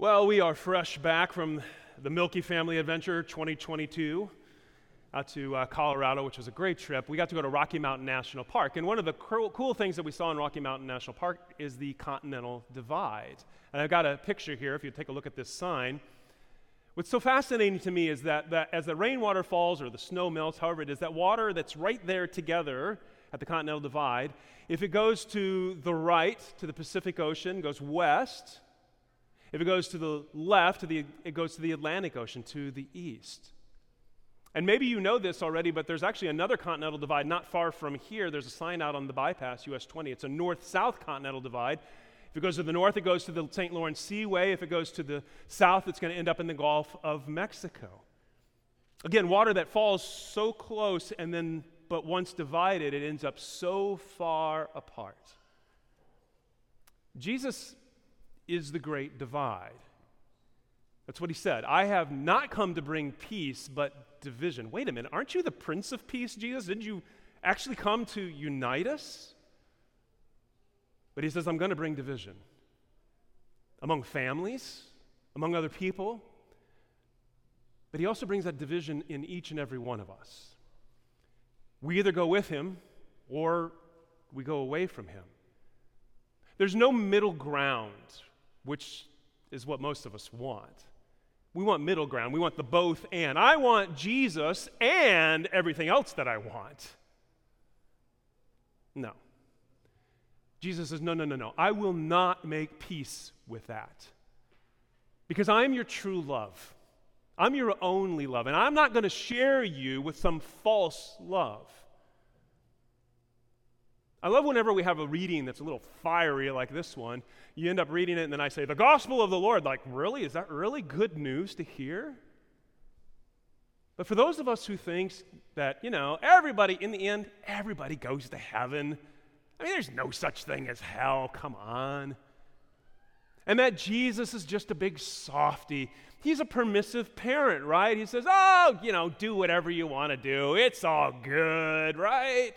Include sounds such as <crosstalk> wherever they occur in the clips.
Well, we are fresh back from the Milky Family Adventure 2022 out to uh, Colorado, which was a great trip. We got to go to Rocky Mountain National Park. And one of the cool, cool things that we saw in Rocky Mountain National Park is the Continental Divide. And I've got a picture here if you take a look at this sign. What's so fascinating to me is that, that as the rainwater falls or the snow melts, however it is, that water that's right there together at the Continental Divide, if it goes to the right, to the Pacific Ocean, goes west, if it goes to the left, it goes to the Atlantic Ocean, to the east. And maybe you know this already, but there's actually another continental divide not far from here. There's a sign out on the bypass, US 20. It's a north south continental divide. If it goes to the north, it goes to the St. Lawrence Seaway. If it goes to the south, it's going to end up in the Gulf of Mexico. Again, water that falls so close and then, but once divided, it ends up so far apart. Jesus is the great divide. That's what he said. I have not come to bring peace, but division. Wait a minute, aren't you the Prince of Peace, Jesus? Didn't you actually come to unite us? But he says, I'm going to bring division among families, among other people. But he also brings that division in each and every one of us. We either go with him or we go away from him. There's no middle ground which is what most of us want. We want middle ground. We want the both and. I want Jesus and everything else that I want. No. Jesus says, No, no, no, no. I will not make peace with that. Because I am your true love. I'm your only love. And I'm not going to share you with some false love. I love whenever we have a reading that's a little fiery like this one. You end up reading it, and then I say, The gospel of the Lord. Like, really? Is that really good news to hear? But for those of us who think that, you know, everybody, in the end, everybody goes to heaven. I mean, there's no such thing as hell. Come on. And that Jesus is just a big softy. He's a permissive parent, right? He says, Oh, you know, do whatever you want to do. It's all good, right?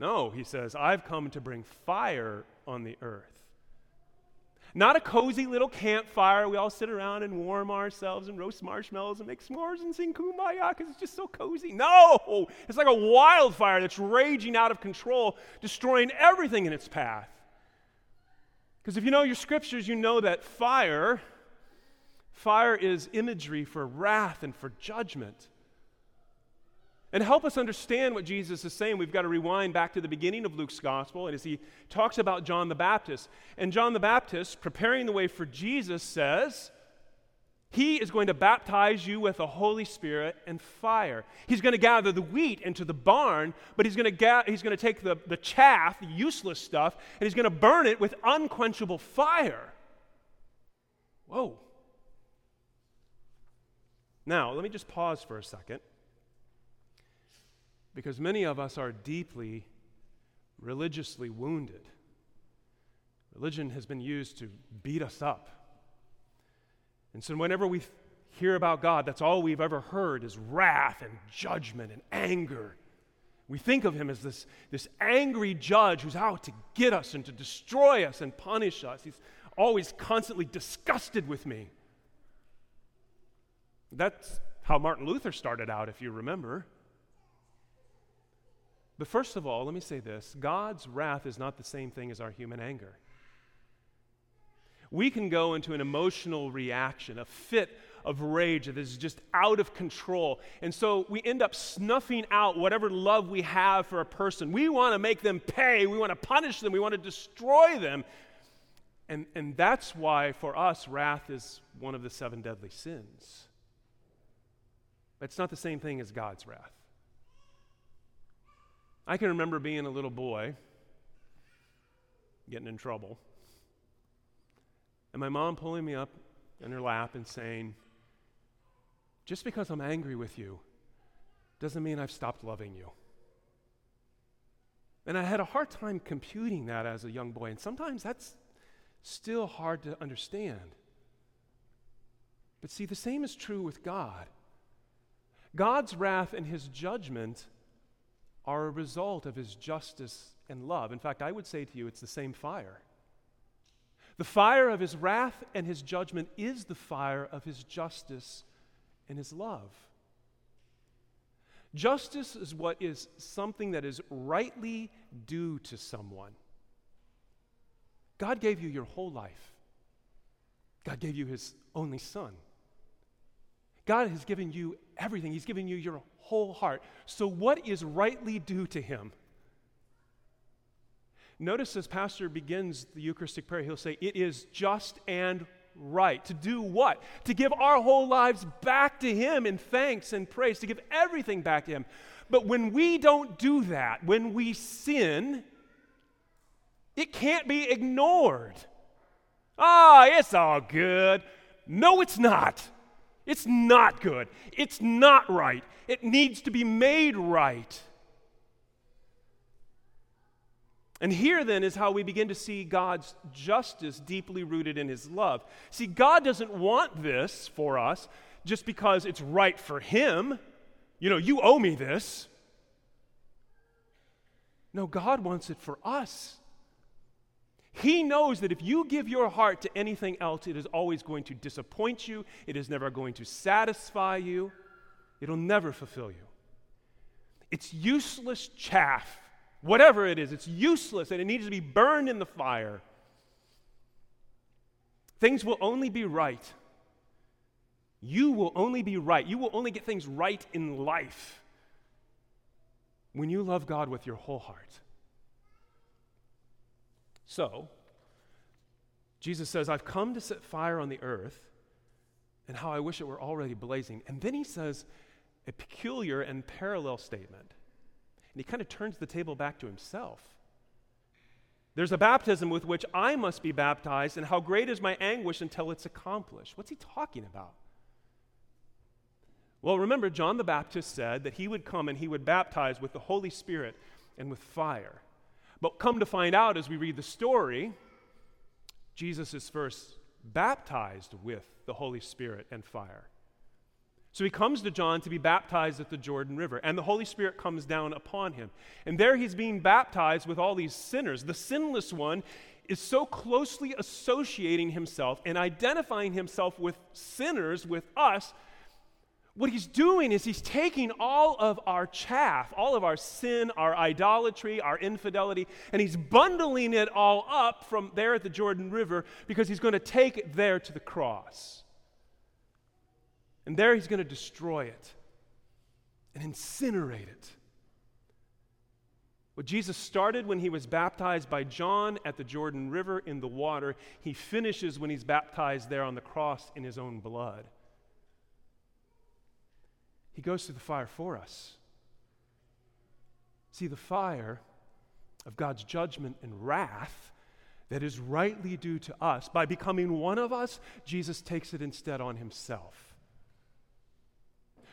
No, he says, I've come to bring fire on the earth. Not a cozy little campfire. We all sit around and warm ourselves and roast marshmallows and make s'mores and sing kumbaya because it's just so cozy. No, it's like a wildfire that's raging out of control, destroying everything in its path. Because if you know your scriptures, you know that fire, fire is imagery for wrath and for judgment. And help us understand what Jesus is saying, we've got to rewind back to the beginning of Luke's gospel, and as he talks about John the Baptist. And John the Baptist, preparing the way for Jesus, says, He is going to baptize you with the Holy Spirit and fire. He's going to gather the wheat into the barn, but he's going to, ga- he's going to take the, the chaff, the useless stuff, and he's going to burn it with unquenchable fire. Whoa. Now, let me just pause for a second because many of us are deeply religiously wounded. Religion has been used to beat us up. And so, whenever we hear about God, that's all we've ever heard is wrath and judgment and anger. We think of him as this, this angry judge who's out to get us and to destroy us and punish us. He's always constantly disgusted with me. That's how Martin Luther started out, if you remember. But first of all, let me say this God's wrath is not the same thing as our human anger. We can go into an emotional reaction, a fit of rage that is just out of control. And so we end up snuffing out whatever love we have for a person. We want to make them pay, we want to punish them, we want to destroy them. And, and that's why, for us, wrath is one of the seven deadly sins. It's not the same thing as God's wrath. I can remember being a little boy, getting in trouble, and my mom pulling me up in her lap and saying, Just because I'm angry with you doesn't mean I've stopped loving you. And I had a hard time computing that as a young boy, and sometimes that's still hard to understand. But see, the same is true with God. God's wrath and his judgment are a result of his justice and love. In fact, I would say to you, it's the same fire. The fire of his wrath and his judgment is the fire of his justice and his love. Justice is what is something that is rightly due to someone. God gave you your whole life. God gave you his only son. God has given you everything. He's given you your whole heart. So, what is rightly due to him? Notice as Pastor begins the Eucharistic prayer, he'll say, It is just and right. To do what? To give our whole lives back to Him in thanks and praise, to give everything back to Him. But when we don't do that, when we sin, it can't be ignored. Ah, oh, it's all good. No, it's not. It's not good. It's not right. It needs to be made right. And here then is how we begin to see God's justice deeply rooted in his love. See, God doesn't want this for us just because it's right for him. You know, you owe me this. No, God wants it for us. He knows that if you give your heart to anything else, it is always going to disappoint you, it is never going to satisfy you, it'll never fulfill you. It's useless chaff Whatever it is, it's useless and it needs to be burned in the fire. Things will only be right. You will only be right. You will only get things right in life when you love God with your whole heart. So, Jesus says, I've come to set fire on the earth, and how I wish it were already blazing. And then he says a peculiar and parallel statement. And he kind of turns the table back to himself. There's a baptism with which I must be baptized, and how great is my anguish until it's accomplished. What's he talking about? Well, remember, John the Baptist said that he would come and he would baptize with the Holy Spirit and with fire. But come to find out as we read the story, Jesus is first baptized with the Holy Spirit and fire. So he comes to John to be baptized at the Jordan River, and the Holy Spirit comes down upon him. And there he's being baptized with all these sinners. The sinless one is so closely associating himself and identifying himself with sinners, with us. What he's doing is he's taking all of our chaff, all of our sin, our idolatry, our infidelity, and he's bundling it all up from there at the Jordan River because he's going to take it there to the cross. And there he's going to destroy it and incinerate it. What Jesus started when he was baptized by John at the Jordan River in the water, he finishes when he's baptized there on the cross in his own blood. He goes through the fire for us. See, the fire of God's judgment and wrath that is rightly due to us, by becoming one of us, Jesus takes it instead on himself.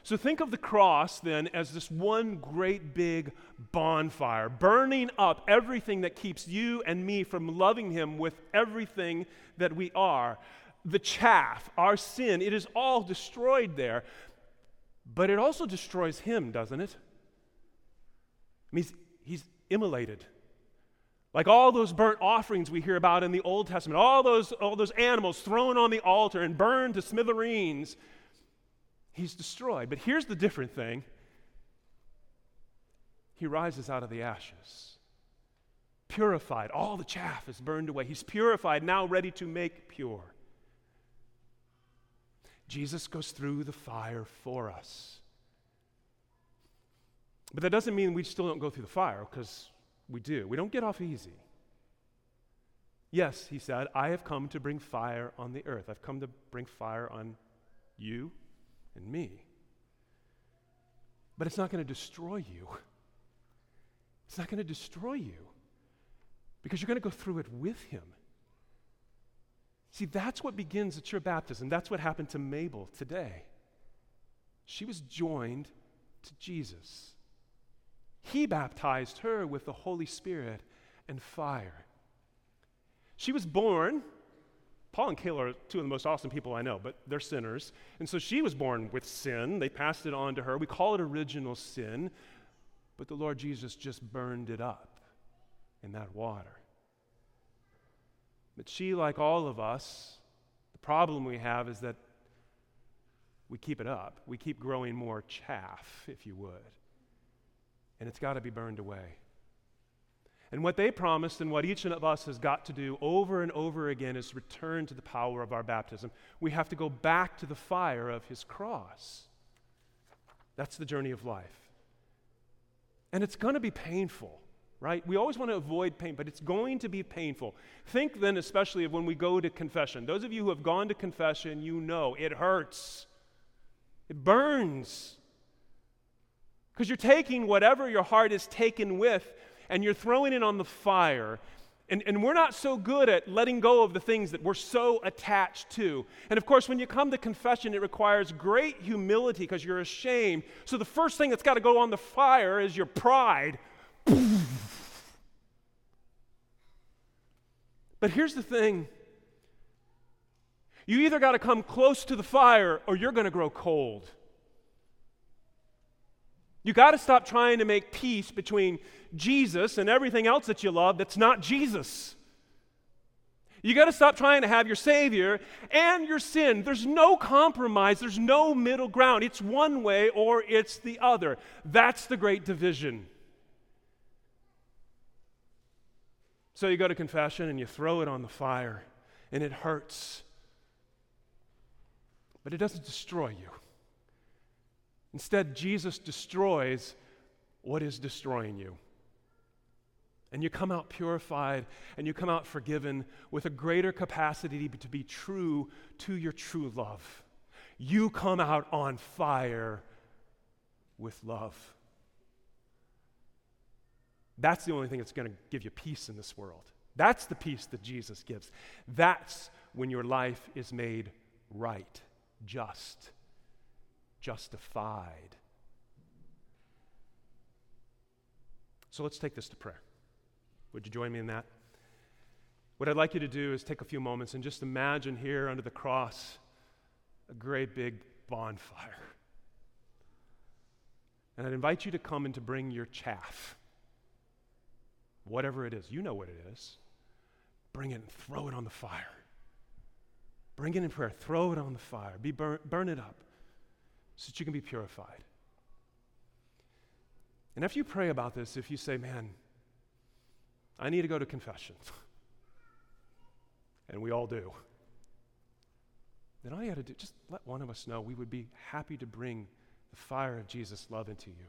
So think of the cross then as this one great big bonfire, burning up everything that keeps you and me from loving Him with everything that we are. The chaff, our sin, it is all destroyed there. But it also destroys Him, doesn't it? I mean, he's, he's immolated. Like all those burnt offerings we hear about in the Old Testament, all those, all those animals thrown on the altar and burned to smithereens he's destroyed. But here's the different thing he rises out of the ashes. Purified. All the chaff is burned away. He's purified, now ready to make pure. Jesus goes through the fire for us. But that doesn't mean we still don't go through the fire, because we do. We don't get off easy. Yes, he said, I have come to bring fire on the earth. I've come to bring fire on you, and me. But it's not going to destroy you. It's not going to destroy you because you're going to go through it with Him. See, that's what begins at your baptism. That's what happened to Mabel today. She was joined to Jesus. He baptized her with the Holy Spirit and fire. She was born Paul and Kayla are two of the most awesome people I know, but they're sinners. And so she was born with sin. They passed it on to her. We call it original sin, but the Lord Jesus just burned it up in that water. But she, like all of us, the problem we have is that we keep it up. We keep growing more chaff, if you would. And it's got to be burned away. And what they promised and what each of us has got to do over and over again is return to the power of our baptism. We have to go back to the fire of his cross. That's the journey of life. And it's going to be painful, right? We always want to avoid pain, but it's going to be painful. Think then, especially of when we go to confession. Those of you who have gone to confession, you know it hurts, it burns. Because you're taking whatever your heart is taken with and you're throwing it on the fire. And, and we're not so good at letting go of the things that we're so attached to. And of course, when you come to confession, it requires great humility because you're ashamed. So the first thing that's got to go on the fire is your pride. <laughs> But here's the thing you either got to come close to the fire or you're going to grow cold. You got to stop trying to make peace between Jesus and everything else that you love that's not Jesus. You got to stop trying to have your Savior and your sin. There's no compromise, there's no middle ground. It's one way or it's the other. That's the great division. So you go to confession and you throw it on the fire, and it hurts. But it doesn't destroy you. Instead, Jesus destroys what is destroying you. And you come out purified and you come out forgiven with a greater capacity to be true to your true love. You come out on fire with love. That's the only thing that's going to give you peace in this world. That's the peace that Jesus gives. That's when your life is made right, just, justified. So let's take this to prayer. Would you join me in that? What I'd like you to do is take a few moments and just imagine here under the cross a great big bonfire. And I'd invite you to come and to bring your chaff, whatever it is. You know what it is. Bring it and throw it on the fire. Bring it in prayer. Throw it on the fire. Be burn, burn it up so that you can be purified. And if you pray about this, if you say, man, I need to go to confession, <laughs> and we all do, then all you got to do, just let one of us know. We would be happy to bring the fire of Jesus' love into you.